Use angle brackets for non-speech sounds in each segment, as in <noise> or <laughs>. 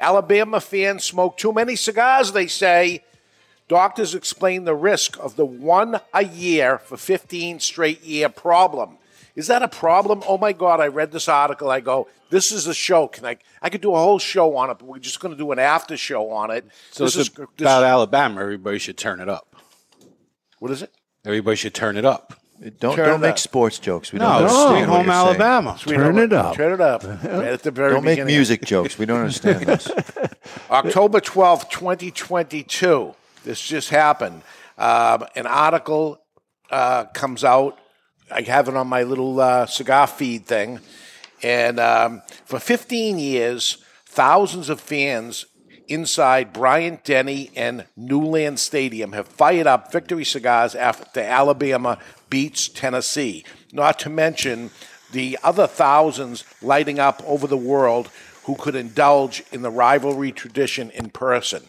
Alabama fans smoke too many cigars, they say. Doctors explain the risk of the one a year for 15 straight year problem. Is that a problem? Oh my God, I read this article. I go, this is a show. Can I? I could do a whole show on it, but we're just going to do an after show on it. So this it's is, this- about Alabama. Everybody should turn it up. what is it? Everybody should turn it up. Don't Turn don't it make up. sports jokes. We No, don't stay understand what home, you're saying. Alabama. Turn it up. Turn it up. Right <laughs> at the very Don't make beginning. music jokes. We don't understand this. <laughs> October twelfth, 2022. This just happened. Um, an article uh, comes out. I have it on my little uh, cigar feed thing. And um, for 15 years, thousands of fans inside Bryant Denny and Neyland Stadium have fired up victory cigars after Alabama beats Tennessee. Not to mention the other thousands lighting up over the world who could indulge in the rivalry tradition in person.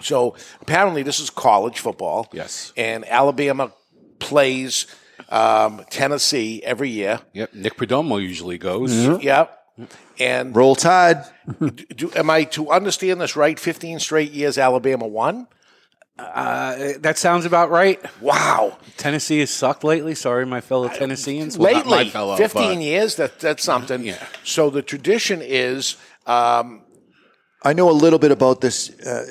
So apparently, this is college football. Yes. And Alabama plays um, Tennessee every year. Yep. Nick Perdomo usually goes. Yep. And Roll Tide. <laughs> do, am I to understand this right? 15 straight years Alabama won? Uh, that sounds about right. Wow. Tennessee has sucked lately. Sorry, my fellow Tennesseans. Well, not Lately, my fellow, 15 but- years, that, that's something. Yeah. So the tradition is um, I know a little bit about this uh,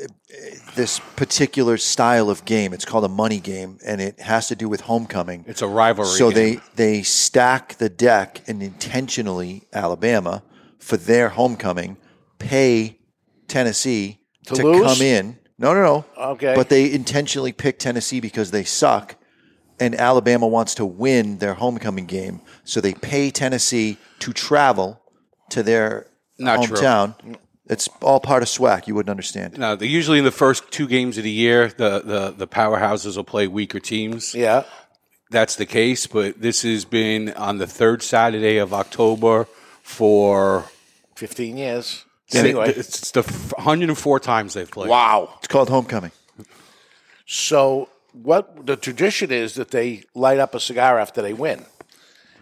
this particular style of game. It's called a money game, and it has to do with homecoming. It's a rivalry. So game. they they stack the deck and intentionally Alabama for their homecoming pay Tennessee To to, come in. No, no, no. Okay. But they intentionally pick Tennessee because they suck, and Alabama wants to win their homecoming game, so they pay Tennessee to travel to their Not true. hometown. It's all part of SWAC. You wouldn't understand. No, they usually in the first two games of the year, the, the, the powerhouses will play weaker teams. yeah. That's the case, but this has been on the third Saturday of October for 15 years. Anyway. it's the 104 times they've played. Wow. It's called homecoming. So what the tradition is that they light up a cigar after they win.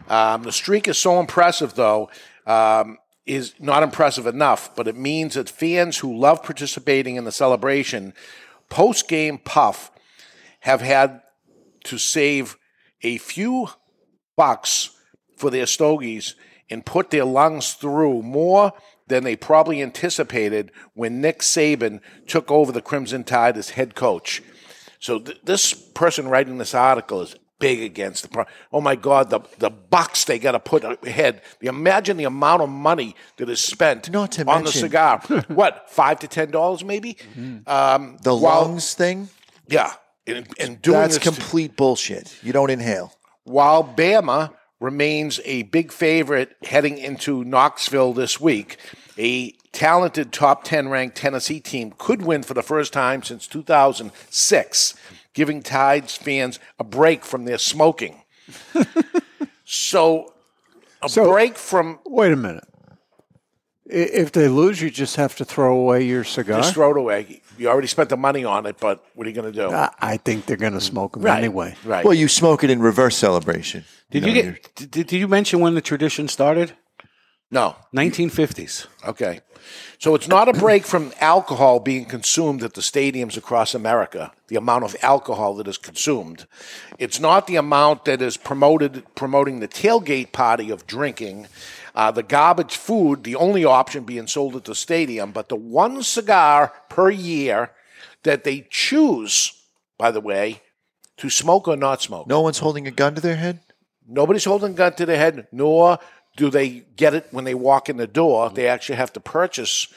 Um, the streak is so impressive, though, um, is not impressive enough. But it means that fans who love participating in the celebration, post game puff, have had to save a few bucks for their stogies and put their lungs through more than they probably anticipated when Nick Saban took over the Crimson Tide as head coach. So th- this person writing this article is big against the. Pro- oh my God, the the bucks they got to put ahead. Imagine the amount of money that is spent Not to on the cigar. <laughs> what five to ten dollars maybe? Um, The while- lungs thing, yeah, and, and doing that's this to- complete bullshit. You don't inhale. while Bama remains a big favorite heading into Knoxville this week, a talented top 10 ranked Tennessee team could win for the first time since 2006, giving Tides fans a break from their smoking. <laughs> so, a So- break from Wait a minute. I- If they lose, you just have to throw away your cigar. just throw it away. You already spent the money on it, but what are you going to do? I I think they're going to smoke them right. anyway. Right. Well, you smoke it in reverse celebration. Did know, you you're- get? Did, did you mention when the tradition started? No. 1950s. Okay. So it's not a break from alcohol being consumed at the stadiums across America, the amount of alcohol that is consumed. It's not the amount that is promoted promoting the tailgate party of drinking, uh, the garbage food, the only option being sold at the stadium, but the one cigar per year that they choose, by the way, to smoke or not smoke. No one's holding a gun to their head. Nobody's holding a gun to their head, nor do they get it when they walk in the door. They actually have to purchase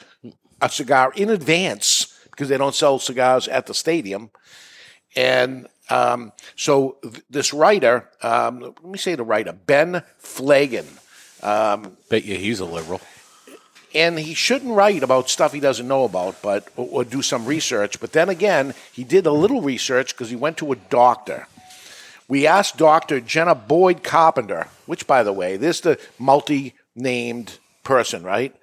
a cigar in advance because they don't sell cigars at the stadium. And um, so th- this writer, um, let me say the writer, Ben Flagan, Bet you he's a liberal. and he shouldn't write about stuff he doesn't know about, but or, or do some research. But then again, he did a little research because he went to a doctor. We asked Doctor Jenna Boyd Carpenter, which, by the way, this is the multi-named person, right?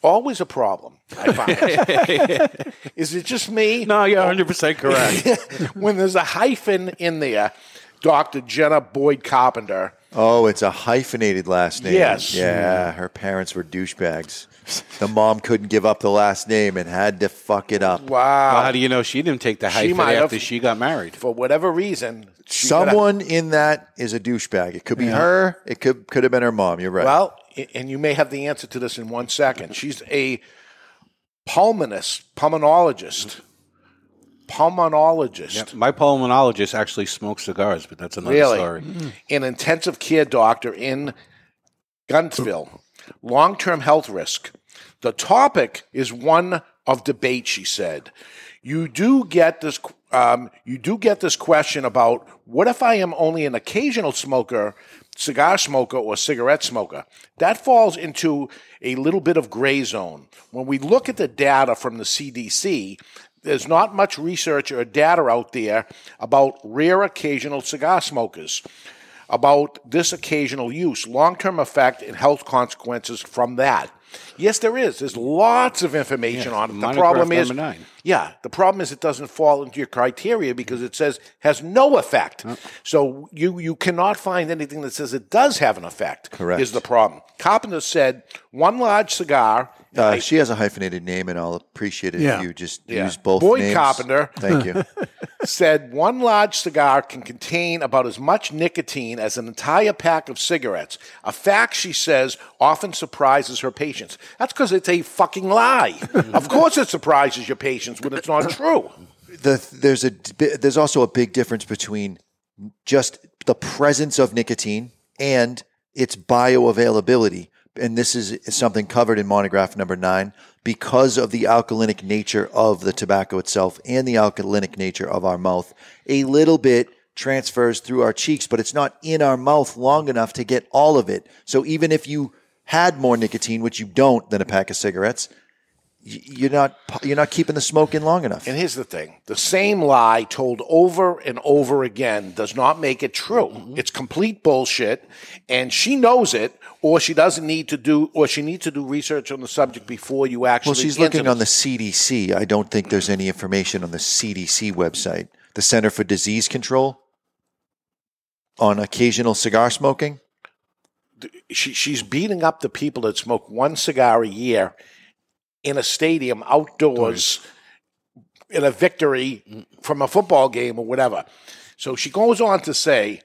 Always a problem. I find. <laughs> is it just me? No, you're 100% correct. <laughs> when there's a hyphen in there, Doctor Jenna Boyd Carpenter. Oh, it's a hyphenated last name. Yes. Yeah, her parents were douchebags. The mom couldn't give up the last name and had to fuck it up. Wow. Well, how do you know she didn't take the hyphen might have. after she got married? For whatever reason, she coulda- Someone in that is a douchebag. It could be her. It could could have been her mom. You're right. Well, i- and you may have the answer to this in one second. She's a pulmonist, pulmonologist. Pulmonologist. My pulmonologist actually smokes cigars, but that's another Really? story. An intensive care doctor in Huntsville. Long term health risk. The topic is one of debate, she said. You do get this. Um, you do get this question about what if I am only an occasional smoker, cigar smoker, or cigarette smoker? That falls into a little bit of gray zone. When we look at the data from the CDC, there's not much research or data out there about rare occasional cigar smokers about this occasional use, long term effect, and health consequences from that. Yes, there is. There's lots of information on it. The problem is, nine. yeah, the problem is it doesn't fall into your criteria because it says has no effect. So you you cannot find anything that says it does have an effect. Correct. Is the problem? Carpenter said one large cigar. Uh, she has a hyphenated name, and I'll appreciate it Yeah. if you just Yeah. use both Boyd names. Carpenter. Thank you. <laughs> <laughs> said one large cigar can contain about as much nicotine as an entire pack of cigarettes. A fact, she says, often surprises her patients. That's because it's a fucking lie. <laughs> of course, it surprises your patients when it's not true. the, there's a there's also a big difference between just the presence of nicotine and its bioavailability. And this is something covered in monograph number nine because of the alkalinic nature of the tobacco itself and the alkalinic nature of our mouth. A little bit transfers through our cheeks, but it's not in our mouth long enough to get all of it. So even if you had more nicotine, which you don't, than a pack of cigarettes, you're not you're not keeping the smoke in long enough. And here's the thing the same lie told over and over again does not make it true. Mm-hmm. It's complete bullshit. And she knows it, or she doesn't need to do, or she needs to do research on the subject before you actually. Well, she's looking on the. CDC. I don't think there's any information on the CDC website, the Center for Disease Control, on occasional cigar smoking. she, she's beating up the people that smoke one cigar a year in a stadium outdoors in a victory from a football game or whatever. So she goes on to say,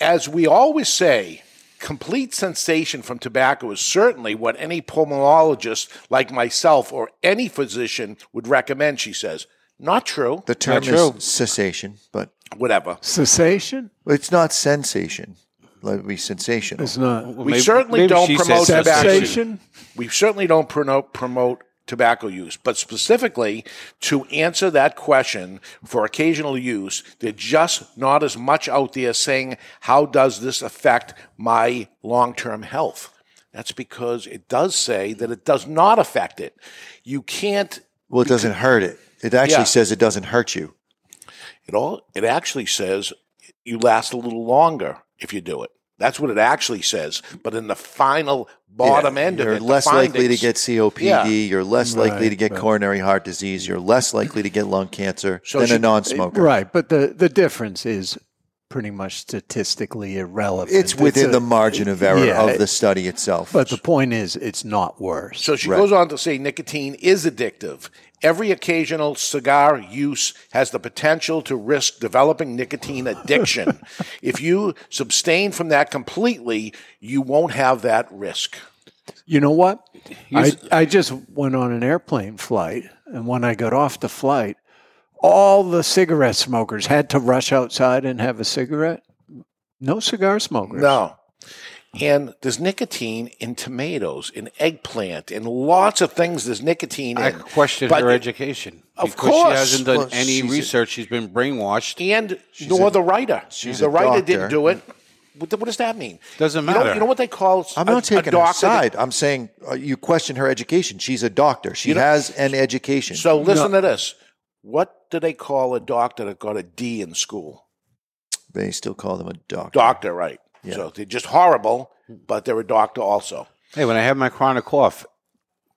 as we always say, complete cessation from tobacco is certainly what any pulmonologist like myself or any physician would recommend, she says. Not true. The term true. is cessation, but Whatever. Cessation? it's not sensation. Let it be sensational. It's not. We maybe- certainly maybe don't she said promote tobacco. Cessation? we certainly don't promote, promote tobacco use, but specifically to answer that question for occasional use, there's just not as much out there saying, how does this affect my long term health? That's because it does say that it does not affect it. You can't, Well, it doesn't hurt it. It actually Yeah. says it doesn't hurt you. it all, it actually says you last a little longer if you do it. That's what it actually says. But in the final bottom Yeah, end of you're it, the less likely to get COPD. Yeah. You're less likely to get but- coronary heart disease. You're less likely to get lung cancer So than she- a non-smoker. Right, but the, the difference is pretty much statistically irrelevant. It's within a- the margin of error yeah, of the study itself. But the point is, it's not worse. So she Right. goes on to say nicotine is addictive. Every occasional cigar use has the potential to risk developing nicotine addiction. <laughs> if you abstain from that completely, you won't have that risk. You know what? I, I just went on an airplane flight, and when I got off the flight, all the cigarette smokers had to rush outside and have a cigarette. No cigar smokers. No. And there's nicotine in tomatoes, in eggplant, in lots of things. There's nicotine I in. question But- her education. Of because course. She hasn't done Well, any she's a- research. she's been brainwashed. and nor the writer. she's the a writer doctor. didn't do it. What, what does that mean? Doesn't You know, matter. you know what they call I'm a- not a taking her doctor that- side. I'm saying uh, you question her education. She's a doctor. She has an education. So listen to this. What do they call a doctor that got a D in school? they still call them a doctor. Doctor, right? Yeah. So they're just horrible, hmm. but they're a doctor also. Hey, when I have my chronic cough,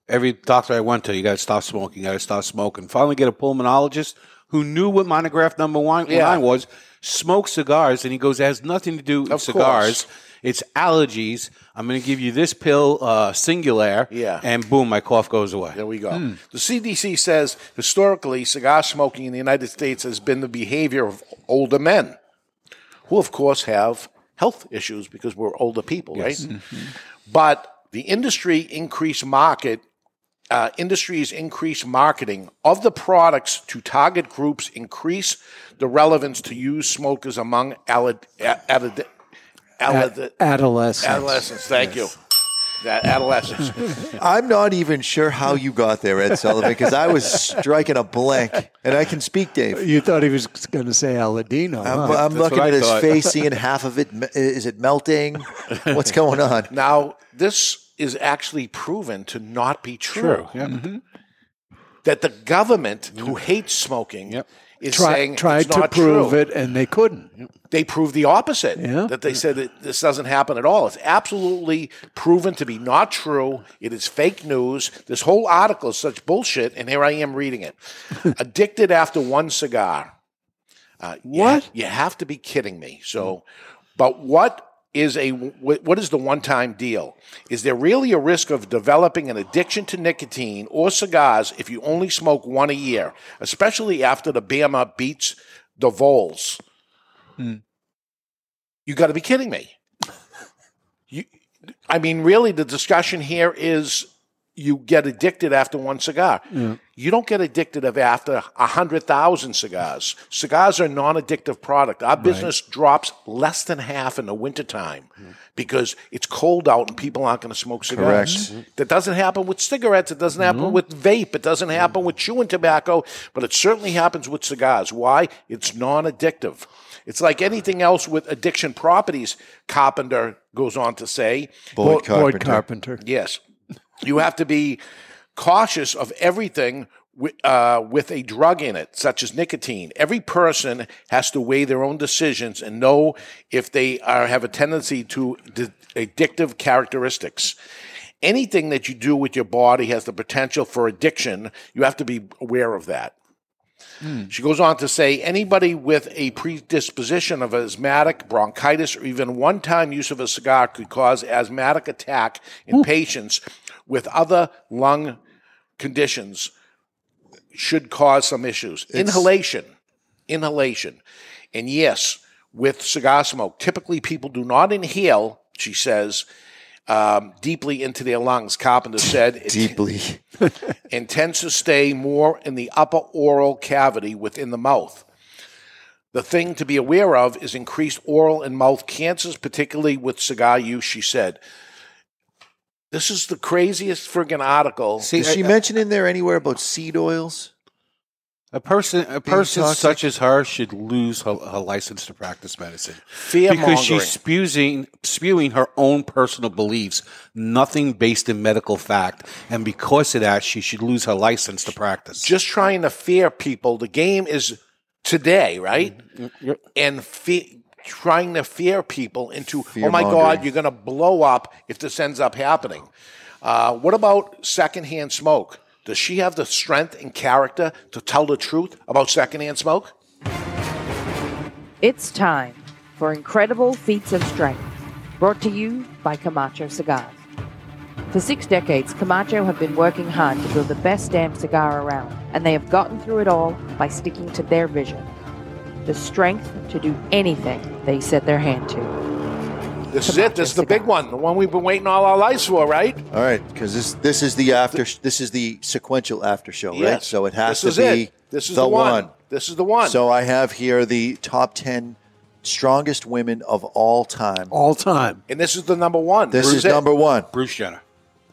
every doctor I went to, you got to stop smoking. You got to stop smoking. Finally, get a pulmonologist who knew what monograph number one Yeah. was. Smoke cigars, and he goes, "It has nothing to do with Of cigars. course. It's allergies. I'm going to give you this pill, uh, Singulair, Yeah. and boom, my cough goes away." There we go. The CDC says historically, cigar smoking in the United States has been the behavior of older men, who, of course, have health issues because we're older people, right? But the industry increased market. Uh, industries increase marketing of the products to target groups, increase the relevance to use smokers among alad- a- adad- alad- Adolescents. adolescents. Thank you. That adolescents. <laughs> I'm not even sure how you got there, Ed Sullivan, because I was striking a blank. And I can speak, Dave. You thought he was going to say Aladino. I'm, huh? I'm looking at I his thought. face, seeing <laughs> half of it. Is it melting? What's going on? <laughs> Now, this is actually proven to not be true. Yeah. Mm-hmm. That the government, who mm-hmm. hates smoking, Yep. Is Try, saying tried to prove true. it, and they couldn't. They proved the opposite. Yeah. That they said that this doesn't happen at all. It's absolutely proven to be not true. It is fake news. This whole article is such bullshit, and here I am reading it. <laughs> Addicted after one cigar. Uh, you What? ha- You, have to be kidding me. So, but what is a what is the one-time deal? Is there really a risk of developing an addiction to nicotine or cigars if you only smoke one a year, especially after the Bama beats the Vols? Hmm. You got to be kidding me. You, I mean, really, the discussion here is you get addicted after one cigar. You don't get addicted of after a hundred thousand cigars. Cigars are a non-addictive product. Our business drops less than half in the wintertime mm-hmm. because it's cold out and people aren't going to smoke cigars. Mm-hmm. That doesn't happen with cigarettes. It doesn't happen mm-hmm. with vape. It doesn't happen with chewing tobacco, but it certainly happens with cigars. Why? It's non-addictive. It's like anything else with addiction properties, Carpenter goes on to say. Boyd Boyd Carpenter. Carpenter. Yes. You have to be cautious of everything with, uh, with a drug in it, such as nicotine. Every person has to weigh their own decisions and know if they are, have a tendency to d- addictive characteristics. Anything that you do with your body has the potential for addiction. You have to be aware of that. Hmm. She goes on to say anybody with a predisposition of asthmatic, bronchitis, or even one time use of a cigar could cause asthmatic attack in patients with other lung conditions should cause some issues. Inhalation. Inhalation. And yes, with cigar smoke, typically people do not inhale, she says, um, deeply into their lungs. Carpenter <laughs> said it, Deeply. <laughs> and tends to stay more in the upper oral cavity within the mouth. The thing to be aware of is increased oral and mouth cancers, particularly with cigar use, she said. This is the craziest friggin' article. See, Does she I- mention in there anywhere about seed oils? A person, a person toxic? such as her, should lose her, her license to practice medicine Fear because she's spewing, spewing her own personal beliefs, nothing based in medical fact, and because of that, she should lose her license to practice. Just trying to fear people. The game is today, right? Yep. And fe- trying to fear people into, oh my Fear-mongering. God, you're going to blow up if this ends up happening. Uh, what about secondhand smoke? Does she have the strength and character to tell the truth about secondhand smoke? It's time for incredible feats of strength. Brought to you by Camacho Cigars. For six decades, Camacho have been working hard to build the best damn cigar around, and they have gotten through it all by sticking to their vision the strength to do anything they set their hand to. This is it. This is the big one, the one we've been waiting all our lives for, right? All right, because this this is the after this is the sequential after show, right? Yes. So it has This to be it. This is the, the one. This is the one. So I have here the top ten strongest women of all time. All time. and this is the number one. This is it. number one. Bruce Jenner.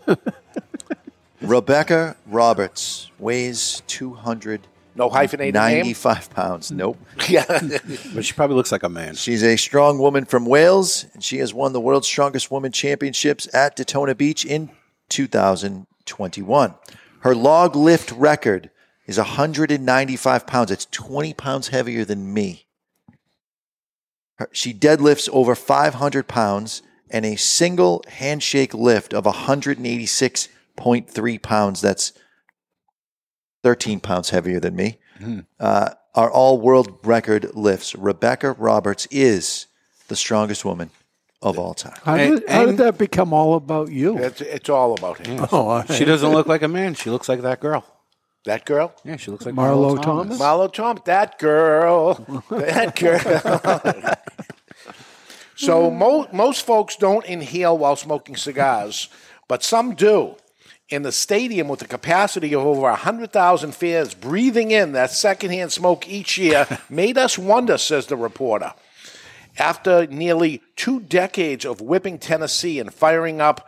<laughs> Rebecca Roberts weighs two hundred No hyphenated name. ninety-five pounds. Nope. <laughs> Yeah. <laughs> But she probably looks like a man. She's a strong woman from Wales, and she has won the World's Strongest Woman Championships at Daytona Beach in 2021. Her log lift record is 195 pounds. It's 20 pounds heavier than me. Her- She deadlifts over 500 pounds and a single handshake lift of 186.3 pounds. That's 13 pounds heavier than me uh, are all world record lifts. Rebecca Roberts is the strongest woman of all time. How, And- did, how did that become all about you? it's, it's all about him. <laughs> Oh, all She doesn't look like a man. She looks like that girl. That girl? Yeah, she looks like Marlo Marlo Thomas? Marlo Trump, that girl, <laughs> that girl. so mo- most folks don't inhale while smoking cigars, but some do. In the stadium with a capacity of over 100,000 fans breathing in that secondhand smoke each year <laughs> made us wonder, says the reporter. After nearly two decades of whipping Tennessee and firing up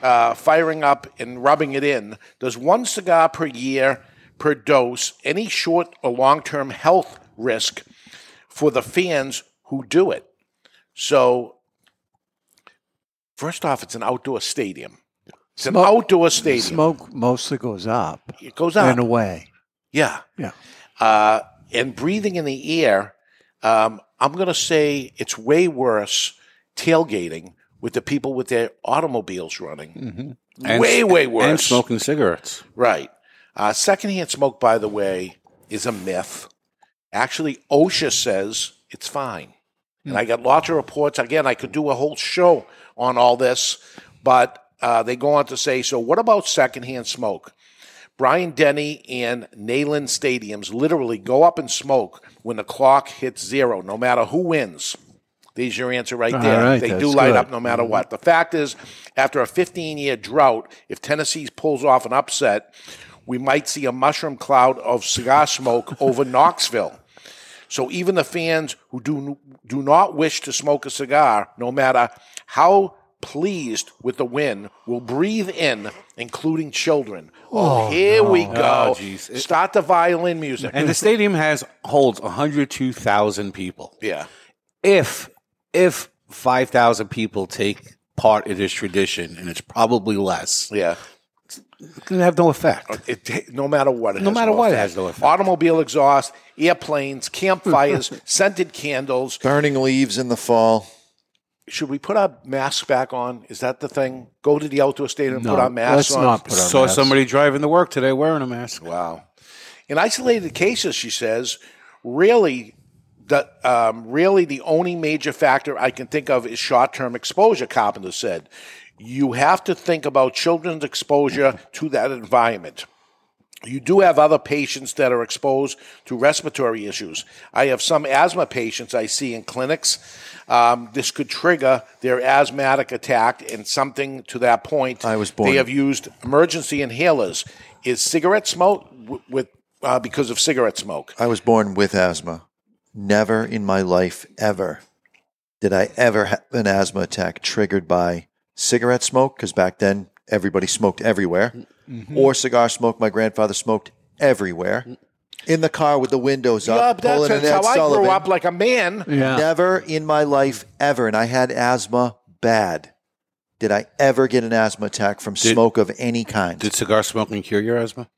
uh, firing up and rubbing it in, does one cigar per year per dose any short or long term health risk for the fans who do it? So, first off, it's an outdoor stadium. It's an Smoke- outdoor stadium. Smoke mostly goes up It goes up. in a way. Yeah. Yeah. Uh, and breathing in the air, um, I'm going to say it's way worse tailgating with the people with their automobiles running. And- way, way worse. And smoking cigarettes. Right. Uh, secondhand smoke, by the way, is a myth. Actually, OSHA says it's fine. And I got lots of reports. Again, I could do a whole show on all this, but uh, they go on to say so, what about secondhand smoke? Bryant Denny and Neyland stadiums literally go up in smoke when the clock hits zero, no matter who wins. There's your answer right there. right, they do light good. up no matter what. The fact is, after a 15 year drought, if Tennessee pulls off an upset, we might see a mushroom cloud of cigar smoke <laughs> over Knoxville. So even the fans who do do not wish to smoke a cigar, no matter how pleased with the win, will breathe in, including children. Oh, oh here we go. Oh, jeez. It- Start the violin music. And the stadium has holds 102,000 people. yeah. If if 5,000 people take part in this tradition, and it's probably less, Yeah. it's going to have no effect. Uh, it, no matter what, it No has matter what, it has no effect. Automobile exhaust, airplanes, campfires, <laughs> scented candles. Burning leaves in the fall. Should we put our masks back on? Is that the thing? Go to the outdoor stadium and No, put our masks let's on. not put our Saw masks. somebody driving to work today wearing a mask. Wow. In isolated cases, she says, really, the um, really the only major factor I can think of is short-term exposure. Carpenter said, you have to think about children's exposure to that environment. You do have other patients that are exposed to respiratory issues. I have some asthma patients I see in clinics. Um, this could trigger their asthmatic attack, and something to that point. I was born- They have used emergency inhalers. Is cigarette smoke w- with uh, because of cigarette smoke? I was born with asthma. Never in my life ever did I ever have an asthma attack triggered by cigarette smoke because back then everybody smoked everywhere, Mm-hmm. or cigar smoke. My grandfather smoked everywhere. In the car with the windows Yeah, up, that's, pulling an Ed how I grew up, like a man. Yeah. Never in my life ever, and I had asthma bad. Did I ever get an asthma attack from Did- smoke of any kind? Did cigar smoking cure your asthma?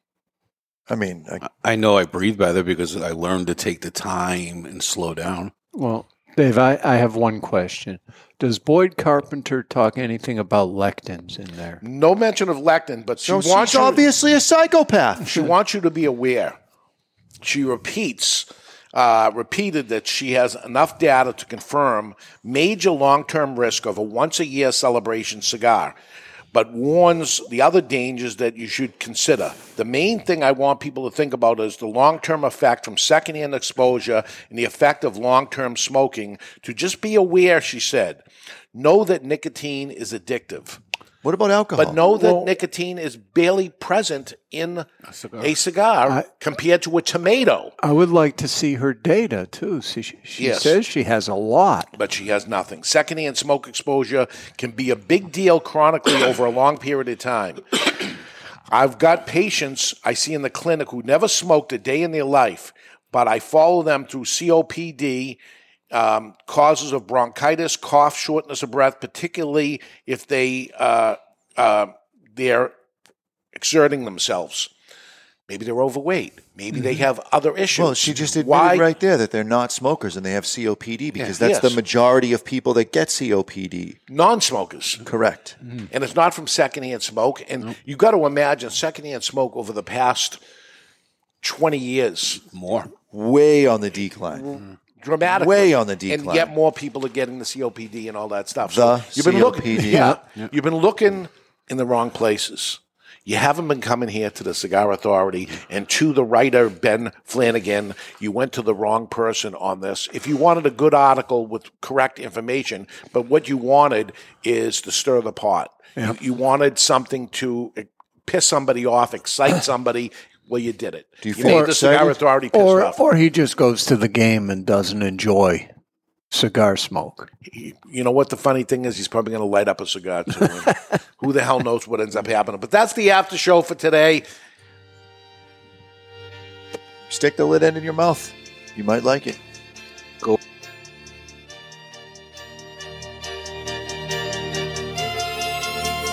I mean, I, I know I breathe better because I learned to take the time and slow down. Well, Dave, I, I have one question. Does Boyd Carpenter talk anything about lectins in there? No mention of lectin, but she so wants she's you. obviously a psychopath. she wants you to be aware. She repeats uh, repeated that she has enough data to confirm major long term risk of a once a year celebration cigar, but warns the other dangers that you should consider. The main thing I want people to think about is the long term effect from secondhand exposure and the effect of long term smoking. To just be aware, she said, know that nicotine is addictive. What about alcohol? But know that nicotine is barely present in a cigar, compared to a tomato. I would like to see her data too. See, she she Yes. says she has a lot. But she has nothing. Secondhand smoke exposure can be a big deal chronically <coughs> over a long period of time. I've got patients I see in the clinic who never smoked a day in their life, but I follow them through COPD, um, causes of bronchitis, cough, shortness of breath, particularly if they uh, uh, they're exerting themselves. Maybe they're overweight. Maybe they have other issues. Mm-hmm. Well, she just admitted Why? right there that they're not smokers and they have COPD because that's the majority of people that get COPD. Non-smokers. Correct. and it's not from secondhand smoke. And you've got to imagine secondhand smoke over the past twenty years, More. Way on the decline. Dramatically, Way on the and decline. yet more people are getting the COPD and all that stuff. The so you've been looking, COPD. yeah, you've been looking in the wrong places. You haven't been coming here to the Cigar Authority and to the writer Ben Flanagan. You went to the wrong person on this. If you wanted a good article with correct information, but what you wanted is to stir the pot. You, you wanted something to piss somebody off, excite somebody. Well, you did it. Do you you feel made the Cigar excited? Authority pissed Or, off. or he just goes to the game and doesn't enjoy cigar smoke. you know what the funny thing is? He's probably going to light up a cigar too. <laughs> who the hell knows what ends up happening? But that's the after show for today. Stick the lid end in your mouth. You might like it.